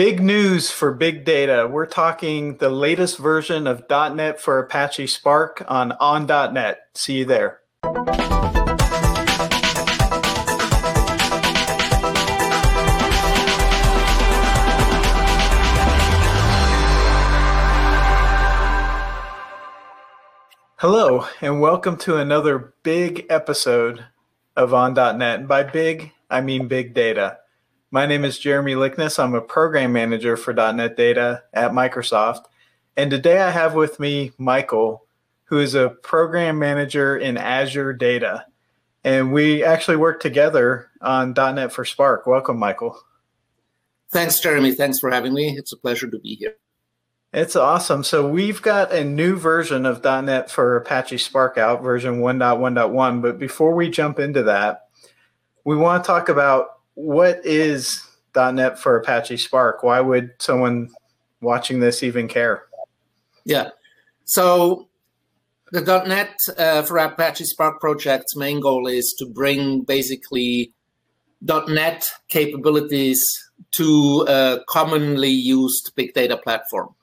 Big news for big data. We're talking the latest version of .NET for Apache Spark on on.net. See you there. Hello, and welcome to another big episode of On.net. And by big, I mean big data. My name is Jeremy Likness. I'm a program manager for .NET Data at Microsoft. And today I have with me Michael, who is a program manager in Azure Data. And we actually work together on .NET for Spark. Welcome, Michael. Thanks, Jeremy. Thanks for having me. It's a pleasure to be here. It's awesome. So we've got a new version of .NET for Apache Spark out, version 1.1.1. But before we jump into that, we want to talk about what is .NET for Apache Spark? Why would someone watching this even care? Yeah. So the .NET uh, for Apache Spark project's main goal is to bring basically .NET capabilities to a commonly used big data platform.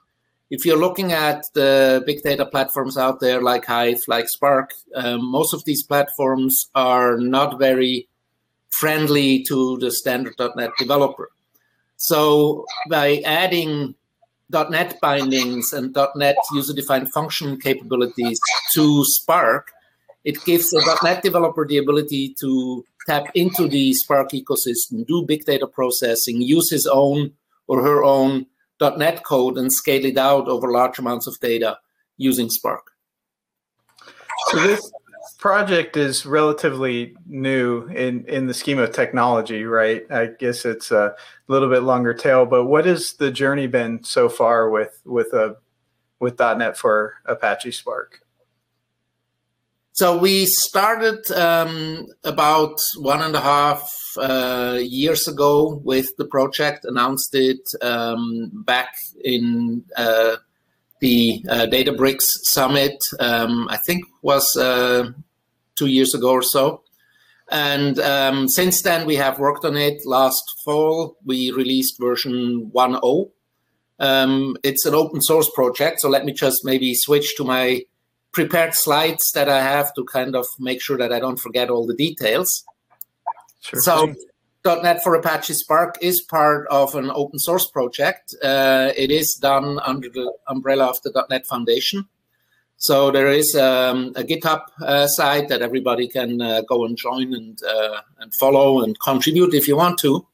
If you're looking at the big data platforms out there like Hive, like Spark, um, most of these platforms are not very friendly to the standard .NET developer. So by adding .NET bindings and .NET user-defined function capabilities to Spark, it gives a .NET developer the ability to tap into the Spark ecosystem, do big data processing, use his own or her own .NET code and scale it out over large amounts of data using Spark. So this project is relatively new in, in the scheme of technology, right? I guess it's a little bit longer tail, but what has the journey been so far with with a with .NET for Apache Spark? So we started um, about one and a half uh, years ago with the project. Announced it um, back in uh, the uh, Databricks Summit. Um, I think was uh, two years ago or so. And um, since then, we have worked on it. Last fall, we released version 1.0. Um, it's an open source project, so let me just maybe switch to my prepared slides that I have to kind of make sure that I don't forget all the details. Sure. So, .NET for Apache Spark is part of an open source project. Uh, it is done under the umbrella of the .NET Foundation. So there is um, a GitHub uh, site that everybody can uh, go and join and uh, and follow and contribute if you want to.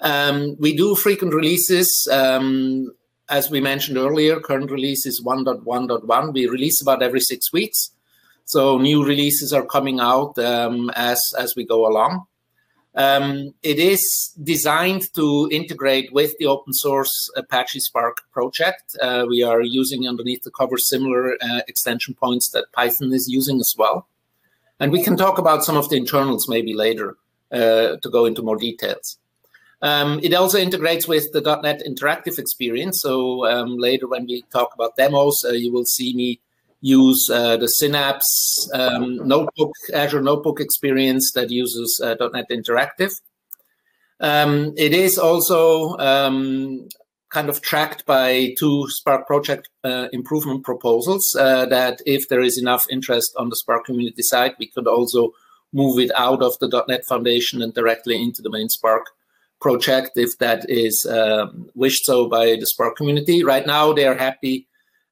Um, we do frequent releases. Um, as we mentioned earlier, current release is 1.1.1. We release about every six weeks. So new releases are coming out um, as as we go along. Um, it is designed to integrate with the open source Apache Spark project. Uh, we are using underneath the cover similar uh, extension points that Python is using as well. And we can talk about some of the internals maybe later uh, to go into more details. Um, it also integrates with the .NET Interactive experience. So um, later when we talk about demos, uh, you will see me use uh, the Synapse um, notebook, Azure Notebook experience that uses uh, .NET Interactive. Um, it is also um, kind of tracked by two Spark project uh, improvement proposals uh, that if there is enough interest on the Spark community side, we could also move it out of the .NET Foundation and directly into the main Spark project if that is um, wished so by the Spark community. Right now, they are happy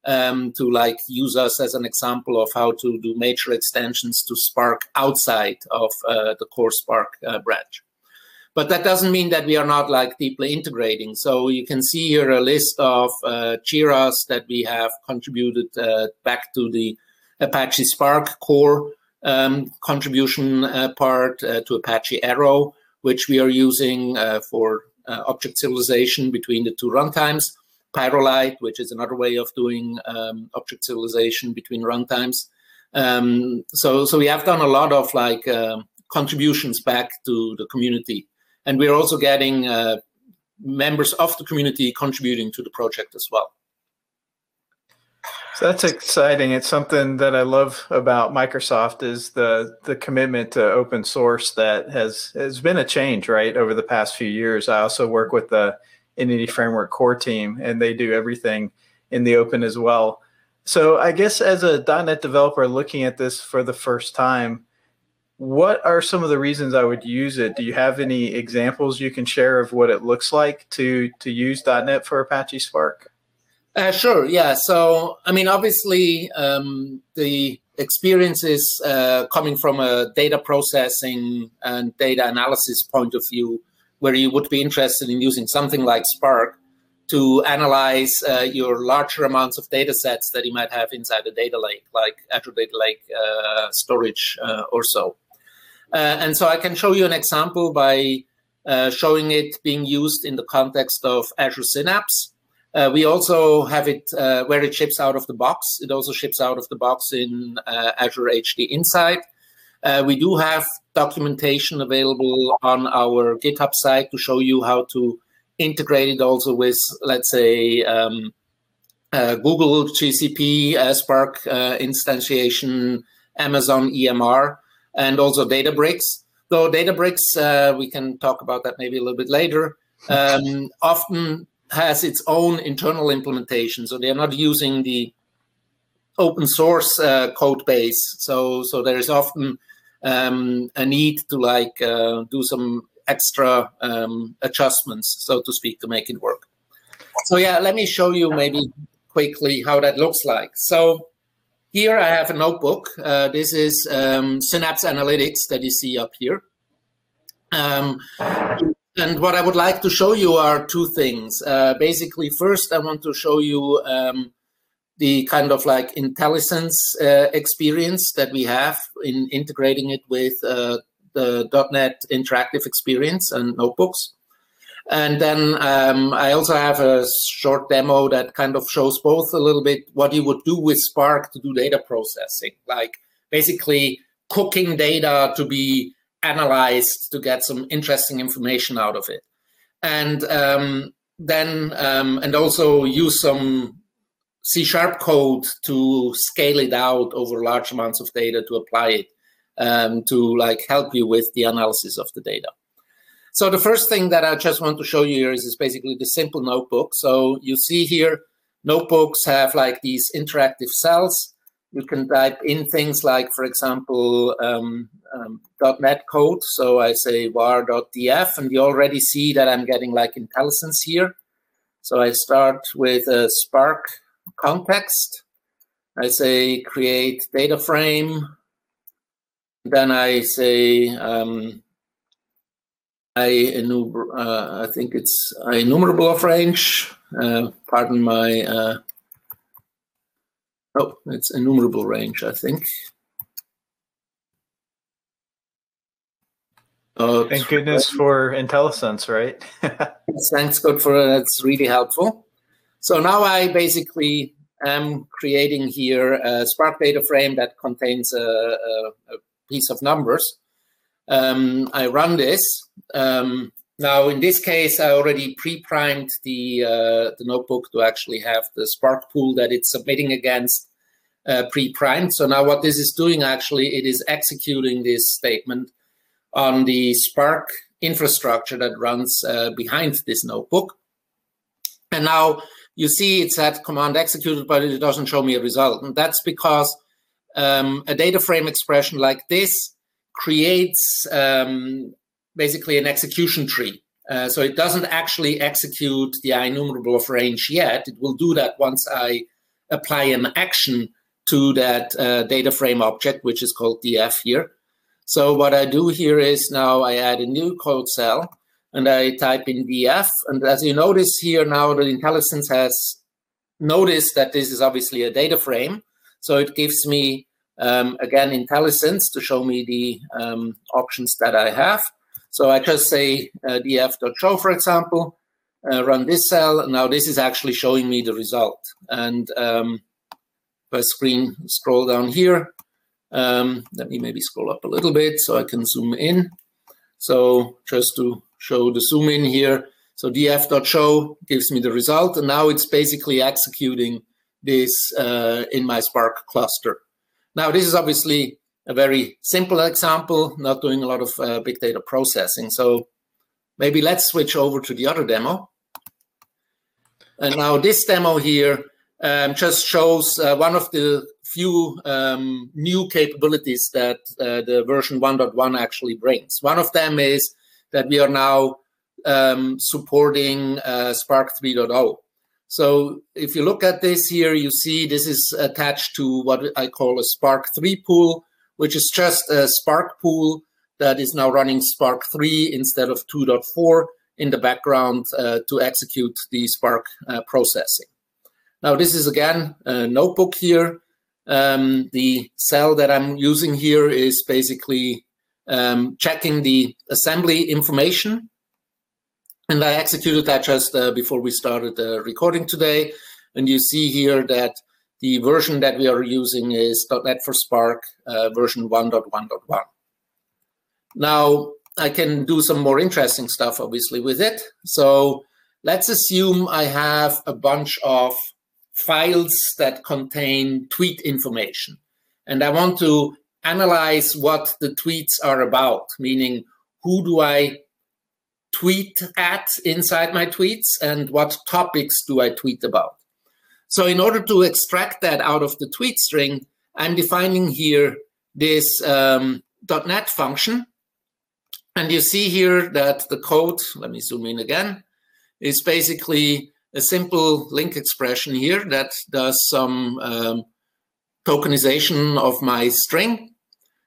um, to like use us as an example of how to do major extensions to Spark outside of uh, the core Spark uh, branch. But that doesn't mean that we are not like deeply integrating. So you can see here a list of uh, JIRAs that we have contributed uh, back to the Apache Spark core um, contribution uh, part uh, to Apache Arrow, which we are using for object serialization between the two runtimes. Pyrolite, which is another way of doing um, object serialization between runtimes. Um, so, so we have done a lot of like uh, contributions back to the community, and we're also getting uh, members of the community contributing to the project as well. So that's exciting. It's something that I love about Microsoft is the the commitment to open source that has has been a change right over the past few years. I also work with the Entity Framework core team, and they do everything in the open as well. So I guess as a .NET developer looking at this for the first time, what are some of the reasons I would use it? Do you have any examples you can share of what it looks like to to use .NET for Apache Spark? Uh, sure. Yeah. So I mean, obviously, um, the experience is uh, coming from a data processing and data analysis point of view, where you would be interested in using something like Spark to analyze uh, your larger amounts of data sets that you might have inside a data lake, like Azure Data Lake uh, storage uh, or so. Uh, and so I can show you an example by uh, showing it being used in the context of Azure Synapse. Uh, we also have it where it ships out of the box. It also ships out of the box in Azure HD Insight. Uh, we do have documentation available on our GitHub site to show you how to integrate it also with, let's say, um, Google GCP Spark instantiation, Amazon EMR and also Databricks. Though Databricks, uh, we can talk about that maybe a little bit later, um, often has its own internal implementation. So they're not using the open source uh, code base. So, so there is often um, a need to like uh, do some extra um, adjustments, so to speak, to make it work. So yeah, let me show you maybe quickly how that looks like. So here I have a notebook. Uh, this is um, Synapse Analytics that you see up here. Um, and what I would like to show you are two things. Uh, basically, first, I want to show you um, the kind of like IntelliSense uh, experience that we have in integrating it with uh, the .NET interactive experience and notebooks. And then um, I also have a short demo that kind of shows both a little bit what you would do with Spark to do data processing, like basically cooking data to be analyzed to get some interesting information out of it. And um, then, um, and also use some C sharp code to scale it out over large amounts of data to apply it um, to like help you with the analysis of the data. So the first thing that I just want to show you here is, is basically the simple notebook. So you see here, notebooks have like these interactive cells. You can type in things like, for example, um, um, .NET code. So I say var.df, and you already see that I'm getting like IntelliSense here. So I start with a Spark context. I say create data frame. Then I say um, I uh, I think it's enumerable of range. Uh, pardon my. Uh, oh, it's enumerable range. I think. Uh, Thank goodness for IntelliSense, right? thanks God for that's really helpful. So now I basically am creating here a Spark data frame that contains a, a, a piece of numbers um, I run this. Um, now, in this case, I already pre-primed the uh, the notebook to actually have the Spark pool that it's submitting against uh, pre-primed. So now, what this is doing actually, it is executing this statement on the Spark infrastructure that runs uh, behind this notebook. And now you see it's at command executed, but it doesn't show me a result. And that's because um, a data frame expression like this creates um, basically an execution tree. Uh, so it doesn't actually execute the enumerable of range yet. It will do that once I apply an action to that uh, data frame object, which is called df here. So what I do here is now I add a new code cell and I type in df. And as you notice here now, the IntelliSense has noticed that this is obviously a data frame. So it gives me um, again, IntelliSense to show me the um, options that I have. So I just say uh, df.show, for example, uh, run this cell. Now this is actually showing me the result. And um, if I screen scroll down here, um, let me maybe scroll up a little bit so I can zoom in. So just to show the zoom in here. So df.show gives me the result. And now it's basically executing this uh, in my Spark cluster. Now, this is obviously a very simple example, not doing a lot of uh, big data processing. So maybe let's switch over to the other demo. And now this demo here um, just shows uh, one of the few um, new capabilities that uh, the version 1.1 actually brings. One of them is that we are now um, supporting uh, Spark 3.0. So if you look at this here, you see this is attached to what I call a Spark 3 pool, which is just a Spark pool that is now running Spark 3 instead of 2.4 in the background uh, to execute the Spark uh, processing. Now, this is again a notebook here. Um, the cell that I'm using here is basically um, checking the assembly information. And I executed that just uh, before we started the recording today. And you see here that the version that we are using is .NET for Spark uh, version 1.1.1. Now, I can do some more interesting stuff, obviously, with it. So let's assume I have a bunch of files that contain tweet information. And I want to analyze what the tweets are about, meaning who do I tweet at inside my tweets and what topics do I tweet about. So in order to extract that out of the tweet string, I'm defining here this um, .NET function and you see here that the code, let me zoom in again, is basically a simple LINQ expression here that does some um, tokenization of my string.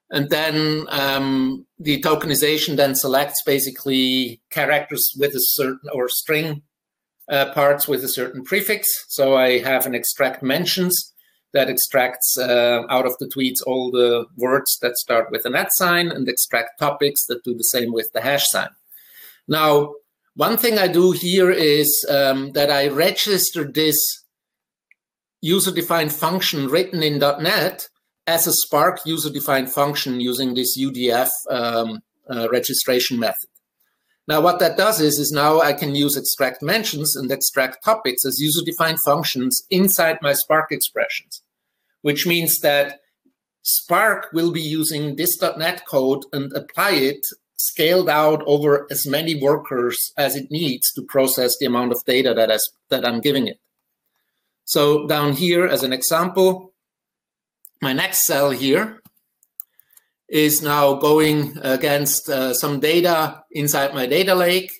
And then um, the tokenization then selects basically characters with a certain or string uh, parts with a certain prefix. So I have an extract mentions that extracts uh, out of the tweets all the words that start with an at sign and extract topics that do the same with the hash sign. Now, one thing I do here is um, that I register this user-defined function written in .NET as a Spark user-defined function using this UDF um, uh, registration method. Now, what that does is, is now I can use extract mentions and extract topics as user-defined functions inside my Spark expressions, which means that Spark will be using this .NET code and apply it scaled out over as many workers as it needs to process the amount of data that, that I'm giving it. So down here, as an example, my next cell here is now going against uh, some data inside my data lake.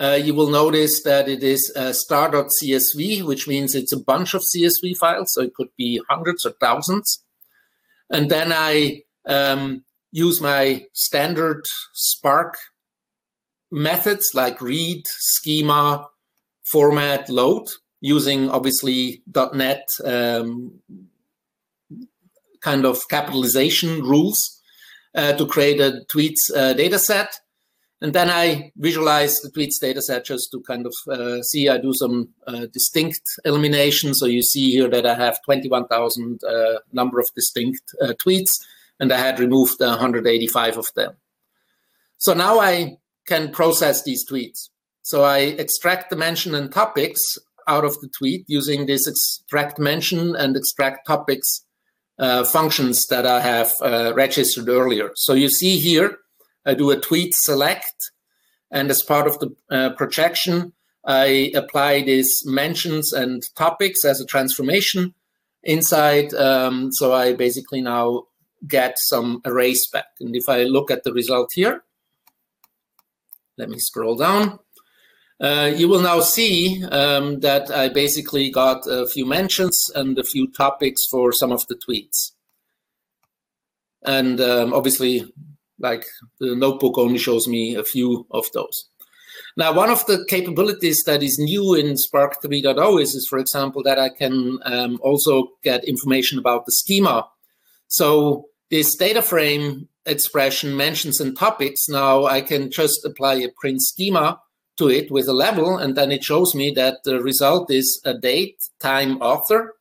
Uh, you will notice that it is uh, star.csv, which means it's a bunch of CSV files, so it could be hundreds or thousands. And then I um, use my standard Spark methods like read, schema, format, load, using obviously .NET um, kind of capitalization rules uh, to create a tweets uh, data set. And then I visualize the tweets data set just to kind of uh, see I do some uh, distinct elimination. So you see here that I have 21,000 uh, number of distinct uh, tweets and I had removed 185 of them. So now I can process these tweets. So I extract the mention and topics out of the tweet using this extract mention and extract topics uh, functions that I have uh, registered earlier. So you see here, I do a tweet select, and as part of the uh, projection, I apply these mentions and topics as a transformation inside. Um, so I basically now get some arrays back. And if I look at the result here, let me scroll down. Uh, you will now see um, that I basically got a few mentions and a few topics for some of the tweets. And um, obviously, like the notebook only shows me a few of those. Now, one of the capabilities that is new in Spark 3.0 is, is, for example, that I can um, also get information about the schema. So this data frame expression mentions and topics. Now I can just apply a print schema to it with a level, and then it shows me that the result is a date, time, author,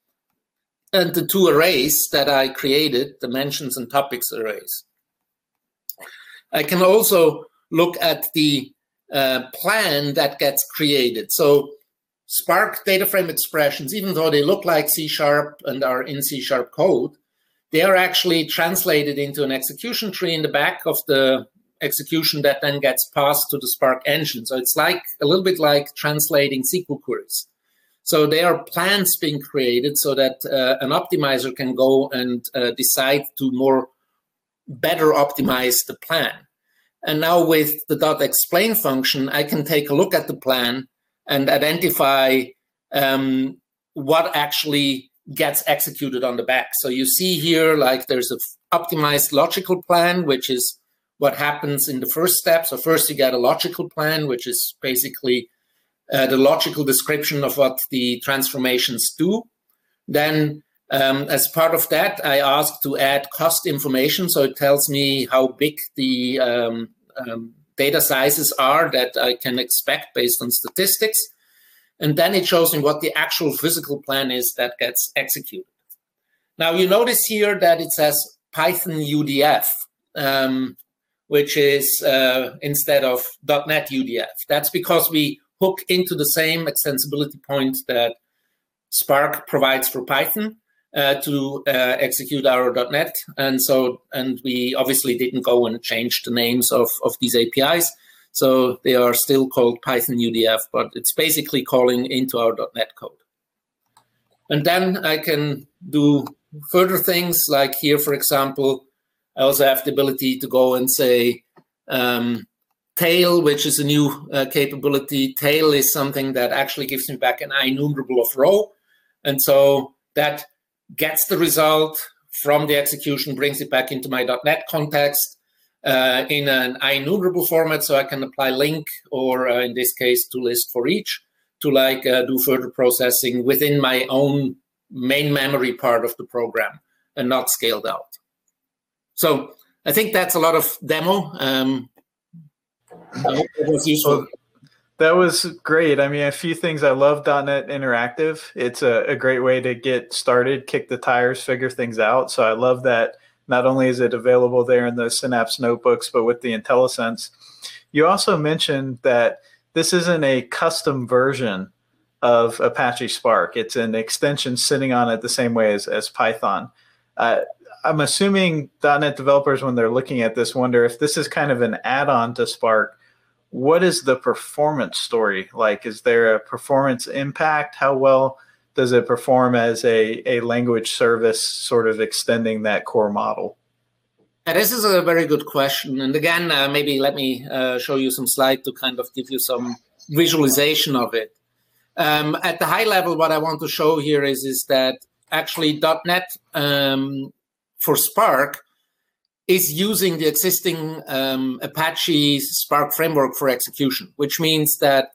and the two arrays that I created, the and topics arrays. I can also look at the uh, plan that gets created. So Spark data frame expressions, even though they look like C Sharp and are in C Sharp code, they are actually translated into an execution tree in the back of the execution that then gets passed to the Spark engine. So it's like a little bit like translating SQL queries. So there are plans being created so that uh, an optimizer can go and uh, decide to more better optimize the plan. And now with the dot explain function, I can take a look at the plan and identify um, what actually gets executed on the back. So you see here, like there's a optimized logical plan, which is what happens in the first step. So first you get a logical plan, which is basically uh, the logical description of what the transformations do. Then um, as part of that, I ask to add cost information. So it tells me how big the um, um, data sizes are that I can expect based on statistics. And then it shows me what the actual physical plan is that gets executed. Now you notice here that it says Python UDF, um, which is uh, instead of .NET UDF. That's because we hook into the same extensibility point that Spark provides for Python uh, to uh, execute our .NET. And so, and we obviously didn't go and change the names of, of these APIs. So they are still called Python UDF, but it's basically calling into our .NET code. And then I can do further things like here, for example, I also have the ability to go and say um, tail, which is a new uh, capability. Tail is something that actually gives me back an IEnumerable of row. And so that gets the result from the execution, brings it back into my .NET context, uh, in an IEnumerable format, so I can apply LINQ or uh, in this case to list for each to like uh, do further processing within my own main memory part of the program and not scaled out. So I think that's a lot of demo. Um, was useful. that was great. I mean, a few things. I love .NET Interactive. It's a, a great way to get started, kick the tires, figure things out. So I love that not only is it available there in the Synapse notebooks, but with the IntelliSense. You also mentioned that this isn't a custom version of Apache Spark. It's an extension sitting on it the same way as, as Python. Uh, I'm assuming .NET developers, when they're looking at this, wonder if this is kind of an add-on to Spark. What is the performance story like? Is there a performance impact? How well does it perform as a, a language service sort of extending that core model? Yeah, this is a very good question. And again, uh, maybe let me uh, show you some slide to kind of give you some visualization of it. Um, at the high level, what I want to show here is, is that actually .NET um, for Spark is using the existing um, Apache Spark framework for execution, which means that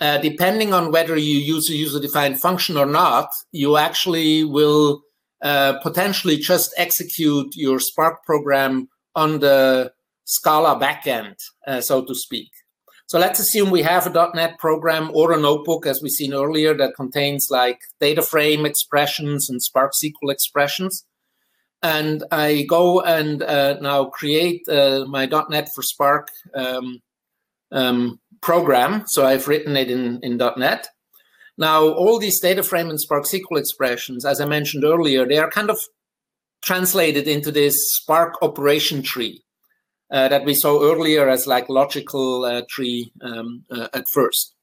uh, depending on whether you use a user-defined function or not, you actually will uh, potentially just execute your Spark program on the Scala backend, uh, so to speak. So let's assume we have a .NET program or a notebook, as we've seen earlier, that contains like data frame expressions and Spark SQL expressions. And I go and uh, now create uh, my .NET for Spark um, um, program. So I've written it in, in .NET. Now, all these data frame and Spark SQL expressions, as I mentioned earlier, they are kind of translated into this Spark operation tree uh, that we saw earlier as like logical uh, tree um, uh, at first.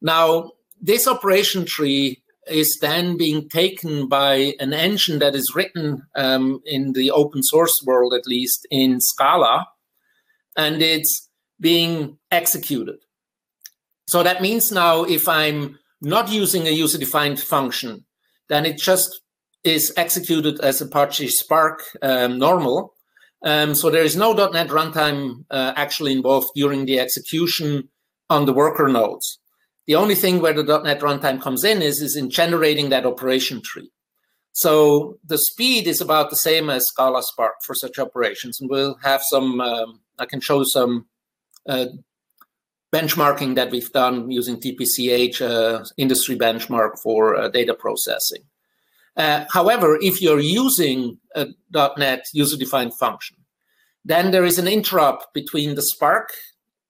Now, this operation tree is then being taken by an engine that is written um, in the open source world, at least in Scala, and it's being executed. So that means now if I'm not using a user-defined function, then it just is executed as Apache Spark um, normal. Um, so there is no .NET runtime uh, actually involved during the execution on the worker nodes. The only thing where the .NET runtime comes in is, is in generating that operation tree. So the speed is about the same as Scala Spark for such operations. And we'll have some, um, I can show some uh, benchmarking that we've done using TPCH uh, industry benchmark for uh, data processing. Uh, however, if you're using a .NET user-defined function, then there is an interop between the Spark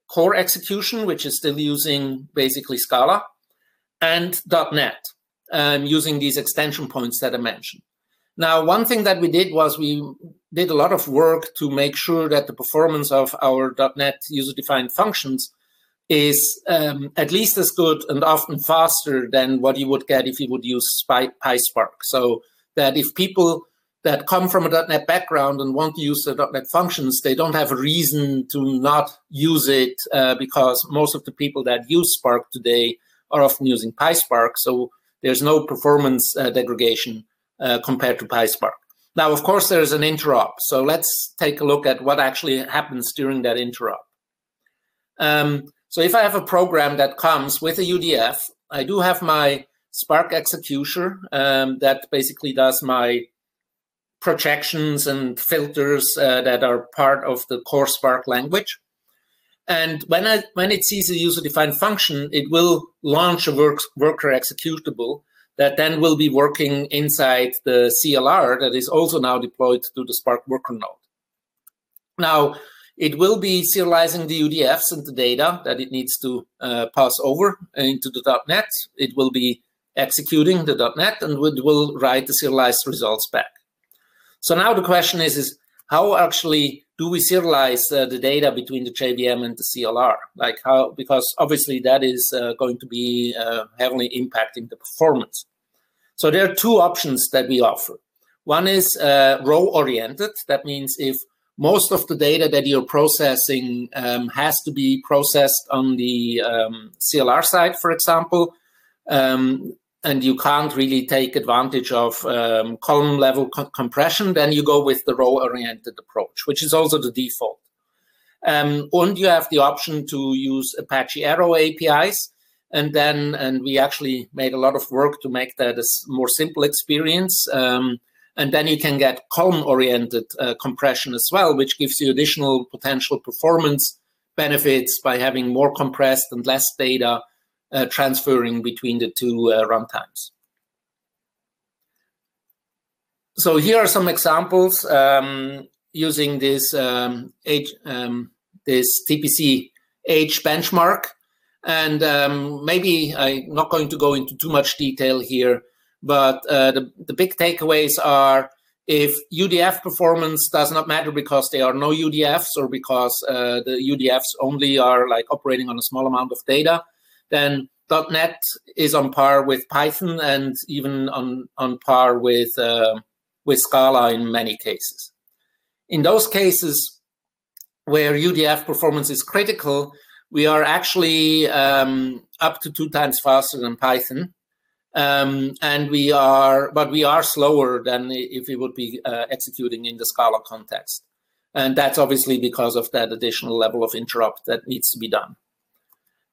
core execution, which is still using basically Scala, and .NET um, using these extension points that I mentioned. Now, one thing that we did was we did a lot of work to make sure that the performance of our .NET user-defined functions is um, at least as good and often faster than what you would get if you would use PySpark. So that if people that come from a .NET background and want to use the .NET functions, they don't have a reason to not use it uh, because most of the people that use Spark today are often using PySpark. So there's no performance uh, degradation uh, compared to PySpark. Now, of course, there's an interop. So let's take a look at what actually happens during that interop. Um, so if I have a program that comes with a UDF, I do have my Spark executioner um, that basically does my projections and filters uh, that are part of the core Spark language. And when, I, when it sees a user-defined function, it will launch a work, worker executable that then will be working inside the CLR that is also now deployed to the Spark worker node. Now, it will be serializing the UDFs and the data that it needs to uh, pass over into the .NET. It will be executing the .NET and it will write the serialized results back. So now the question is, is how actually do we serialize uh, the data between the JVM and the CLR? Like how, because obviously that is uh, going to be uh, heavily impacting the performance. So there are two options that we offer. One is uh, row oriented. That means if most of the data that you're processing um, has to be processed on the um, CLR side, for example, um, and you can't really take advantage of um, column level co compression, then you go with the row oriented approach, which is also the default. Um, and you have the option to use Apache Arrow APIs. And then, and we actually made a lot of work to make that a more simple experience. Um, and then you can get column-oriented uh, compression as well, which gives you additional potential performance benefits by having more compressed and less data uh, transferring between the two uh, runtimes. So here are some examples um, using this um, um, this TPC H benchmark. And um, maybe I'm not going to go into too much detail here, but uh, the, the big takeaways are if UDF performance does not matter because there are no UDFs or because uh, the UDFs only are like operating on a small amount of data, then .NET is on par with Python and even on, on par with, uh, with Scala in many cases. In those cases where UDF performance is critical, we are actually um, up to two times faster than Python. Um, and we are, but we are slower than if we would be uh, executing in the Scala context. And that's obviously because of that additional level of interop that needs to be done.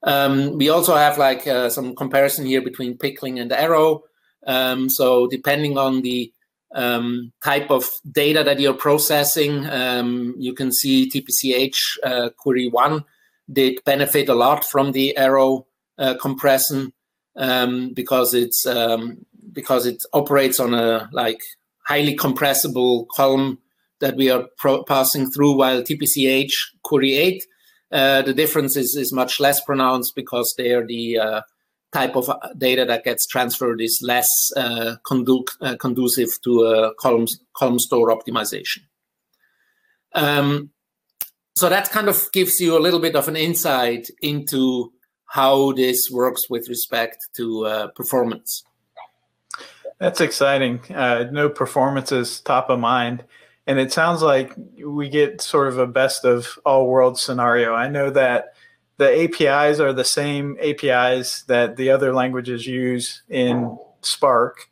Um, we also have like uh, some comparison here between pickling and arrow. Um, so depending on the um, type of data that you're processing, um, you can see TPCH uh, query one did benefit a lot from the arrow uh, compression um, because it's um, because it operates on a like highly compressible column that we are passing through, while TPCH query 8, uh, the difference is, is much less pronounced because there the uh, type of data that gets transferred is less uh, condu uh, conducive to column, column store optimization. Um, so that kind of gives you a little bit of an insight into how this works with respect to uh, performance. That's exciting. Uh, no performance is top of mind. And it sounds like we get sort of a best of all worlds scenario. I know that the APIs are the same APIs that the other languages use in Spark.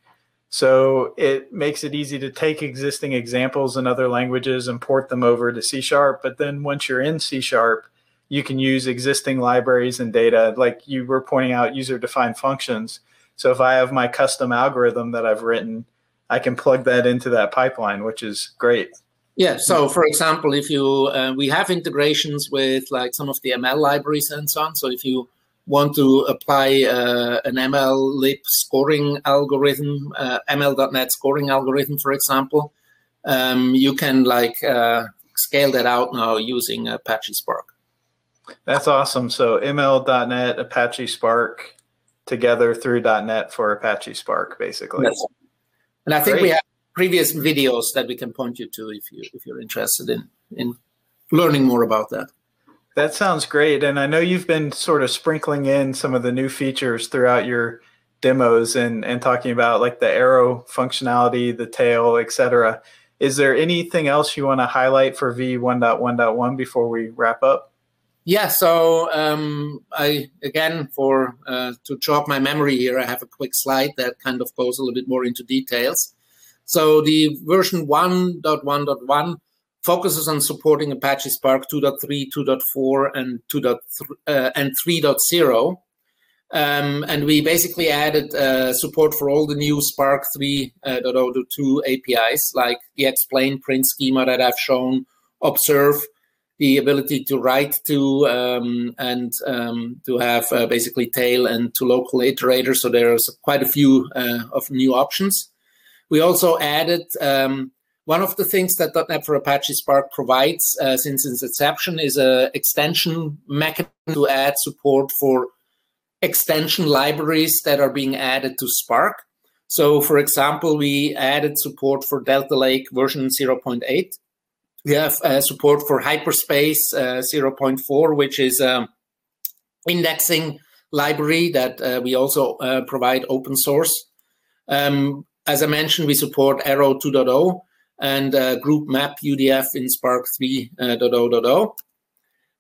So it makes it easy to take existing examples in other languages and port them over to C sharp. But then once you're in C sharp, you can use existing libraries and data, like you were pointing out, user defined functions. So if I have my custom algorithm that I've written, I can plug that into that pipeline, which is great. Yeah. So, for example, if you uh, we have integrations with like some of the ML libraries and so on. So, if you want to apply uh, an ML lib scoring algorithm, uh, ML.NET scoring algorithm, for example, um, you can like uh, scale that out now using Apache Spark. That's awesome. So ML.NET, Apache Spark together through .NET for Apache Spark, basically. Yes. And I think Great. we have previous videos that we can point you to if you if you're interested in in learning more about that. That sounds great. And I know you've been sort of sprinkling in some of the new features throughout your demos and, and talking about like the arrow functionality, the tail, etc. Is there anything else you want to highlight for V1.1.1 before we wrap up? Yeah, so um, I again for uh, to jog my memory here, I have a quick slide that kind of goes a little bit more into details. So the version 1.1.1 focuses on supporting Apache Spark 2.3, 2.4, and 2.3 uh, and 3.0. Um, and we basically added uh, support for all the new Spark 3.0.2 uh, APIs, like the explain print schema that I've shown, observe, the ability to write to um, and um, to have uh, basically tail and to local iterators. So there's quite a few uh, of new options. We also added um, one of the things that .NET for Apache Spark provides uh, since its inception is an extension mechanism to add support for extension libraries that are being added to Spark. So, for example, we added support for Delta Lake version 0.8 we have uh, support for Hyperspace uh, 0.4, which is um, indexing library that uh, we also uh, provide open source. Um, as I mentioned, we support Arrow 2.0 and uh, Group Map UDF in Spark 3.0.0.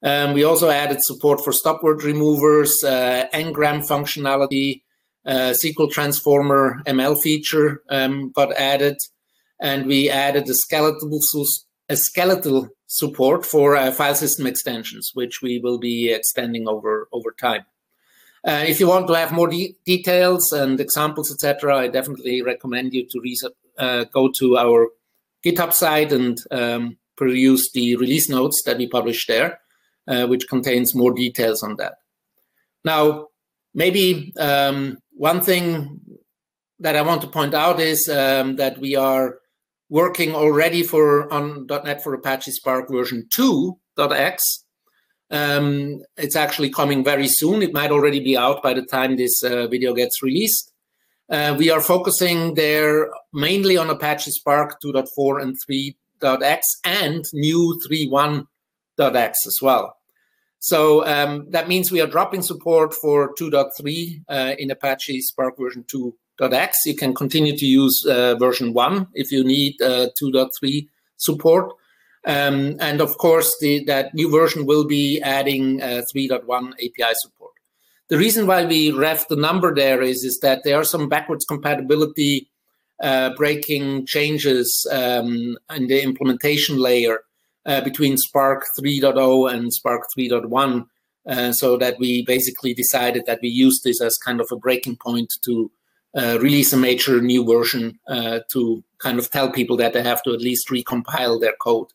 Um, we also added support for stop word removers, uh, ngram functionality, SQL Transformer ML feature um, got added, and we added the skeletal a skeletal support for uh, file system extensions, which we will be extending over over time. Uh, if you want to have more de- details and examples, etc., I definitely recommend you to re- uh, go to our GitHub site and um, peruse the release notes that we publish there, uh, which contains more details on that. Now, maybe um, one thing that I want to point out is um, that we are working already for on .NET for Apache Spark version 2.x. Um, it's actually coming very soon. It might already be out by the time this uh, video gets released. Uh, we are focusing there mainly on Apache Spark 2.4 and 3.x and new 3.1.x as well. So um, that means we are dropping support for 2.3 uh, in Apache Spark version 2 .x. You can continue to use uh, version 1 if you need uh, 2.3 support. Um, and of course, the, that new version will be adding uh, 3.1 API support. The reason why we ref the number there is, is that there are some backwards compatibility uh, breaking changes um, in the implementation layer uh, between Spark 3.0 and Spark 3.1. Uh, so that we basically decided that we use this as kind of a breaking point to uh, release a major new version uh, to kind of tell people that they have to at least recompile their code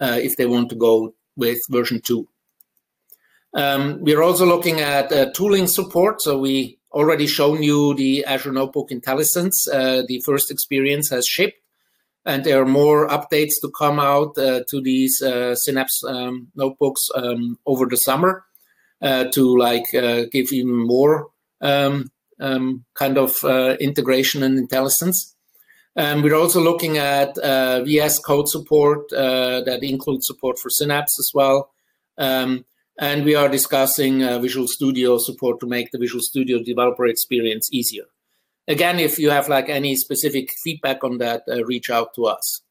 uh, if they want to go with version 2. Um, we're also looking at uh, tooling support. So we already shown you the Azure Notebook IntelliSense. Uh, the first experience has shipped, and there are more updates to come out uh, to these Synapse um, notebooks um, over the summer to like give even more um, um, kind of uh, integration and IntelliSense. Um, we're also looking at uh, VS Code support uh, that includes support for Synapse as well. Um, and we are discussing uh, Visual Studio support to make the Visual Studio developer experience easier. Again, if you have like any specific feedback on that, uh, reach out to us.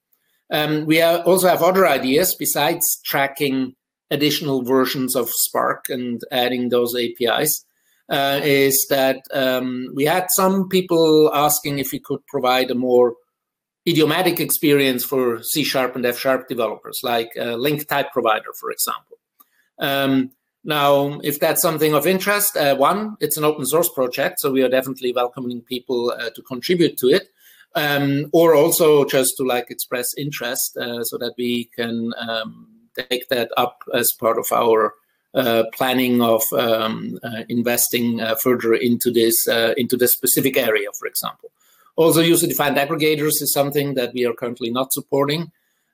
Um, we also have other ideas besides tracking additional versions of Spark and adding those APIs uh, is that um, we had some people asking if we could provide a more idiomatic experience for C sharp and F sharp developers, like a LINQ type provider, for example. Um, now, if that's something of interest, uh, one, it's an open source project, so we are definitely welcoming people uh, to contribute to it, um, or also just to like express interest uh, so that we can um, take that up as part of our planning of um, uh, investing uh, further into this into this specific area, for example. Also, user-defined aggregators is something that we are currently not supporting.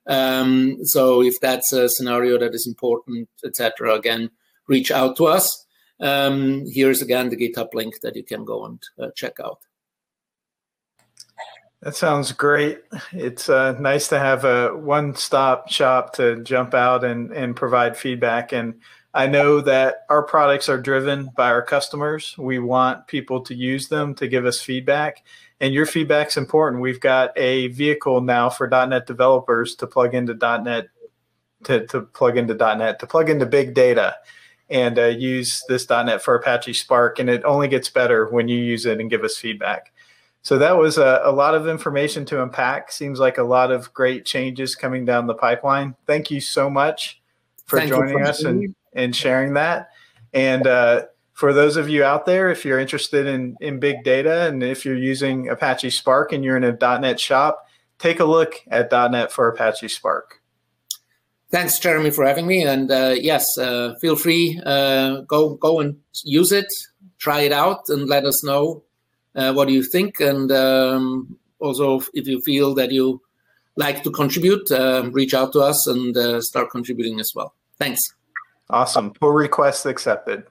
Um, so, if that's a scenario that is important, etc., again, reach out to us. Um, here's again the GitHub link that you can go and uh, check out. That sounds great. It's uh, nice to have a one-stop shop to jump out and, and provide feedback. And I know that our products are driven by our customers. We want people to use them to give us feedback, and your feedback's important. We've got a vehicle now for .NET developers to plug into .NET to, to plug into .NET to plug into big data and uh, use this .NET for Apache Spark, and it only gets better when you use it and give us feedback. So that was a, a, lot of information to unpack. Seems like a lot of great changes coming down the pipeline. Thank you so much for Thank joining for us and, and sharing that. And uh, for those of you out there, if you're interested in, in big data and if you're using Apache Spark and you're in a .NET shop, take a look at .NET for Apache Spark. Thanks, Jeremy, for having me. And uh, yes, uh, feel free uh, go go and use it, try it out, and let us know uh, what you think? And um, also, if you feel that you like to contribute, uh, reach out to us and start contributing as well. Thanks. Awesome. Pull request accepted.